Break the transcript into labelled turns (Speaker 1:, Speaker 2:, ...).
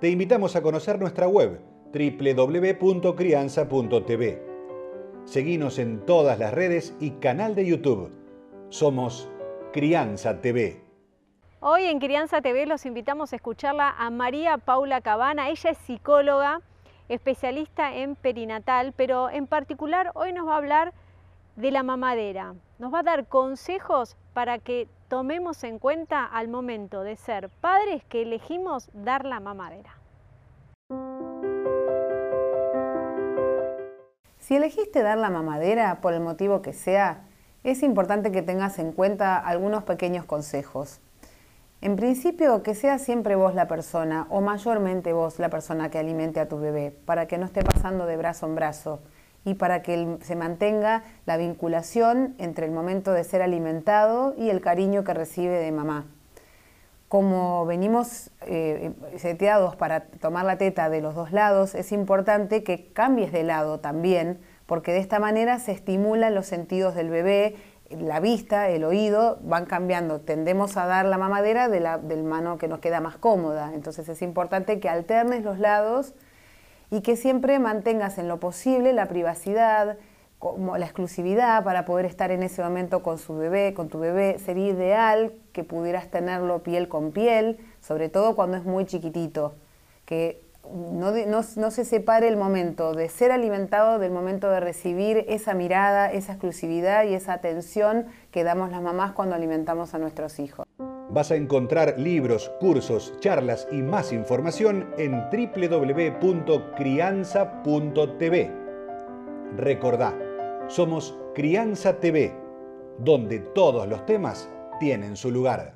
Speaker 1: te invitamos a conocer nuestra web www.crianza.tv. Seguimos en todas las redes y canal de YouTube. Somos Crianza TV.
Speaker 2: Hoy en Crianza TV los invitamos a escucharla a María Paula Cabana. Ella es psicóloga, especialista en perinatal, pero en particular hoy nos va a hablar de la mamadera. Nos va a dar consejos para que tomemos en cuenta al momento de ser padres que elegimos dar la mamadera.
Speaker 3: Si elegiste dar la mamadera por el motivo que sea, es importante que tengas en cuenta algunos pequeños consejos. En principio, que sea siempre vos la persona, o mayormente vos la persona que alimente a tu bebé, para que no esté pasando de brazo en brazo y para que se mantenga la vinculación entre el momento de ser alimentado y el cariño que recibe de mamá. Como venimos eh, seteados para tomar la teta de los dos lados, es importante que cambies de lado también, porque de esta manera se estimulan los sentidos del bebé, la vista, el oído, van cambiando. Tendemos a dar la mamadera de la del mano que nos queda más cómoda. Entonces es importante que alternes los lados y que siempre mantengas en lo posible la privacidad, como la exclusividad para poder estar en ese momento con su bebé, con tu bebé. Sería ideal que pudieras tenerlo piel con piel, sobre todo cuando es muy chiquitito, que no, no, se separe el momento de ser alimentado del momento de recibir esa mirada, esa exclusividad y esa atención que damos las mamás cuando alimentamos a nuestros hijos.
Speaker 1: Vas a encontrar libros, cursos, charlas y más información en www.crianza.tv. Recordá, somos Crianza TV, donde todos los temas tienen su lugar.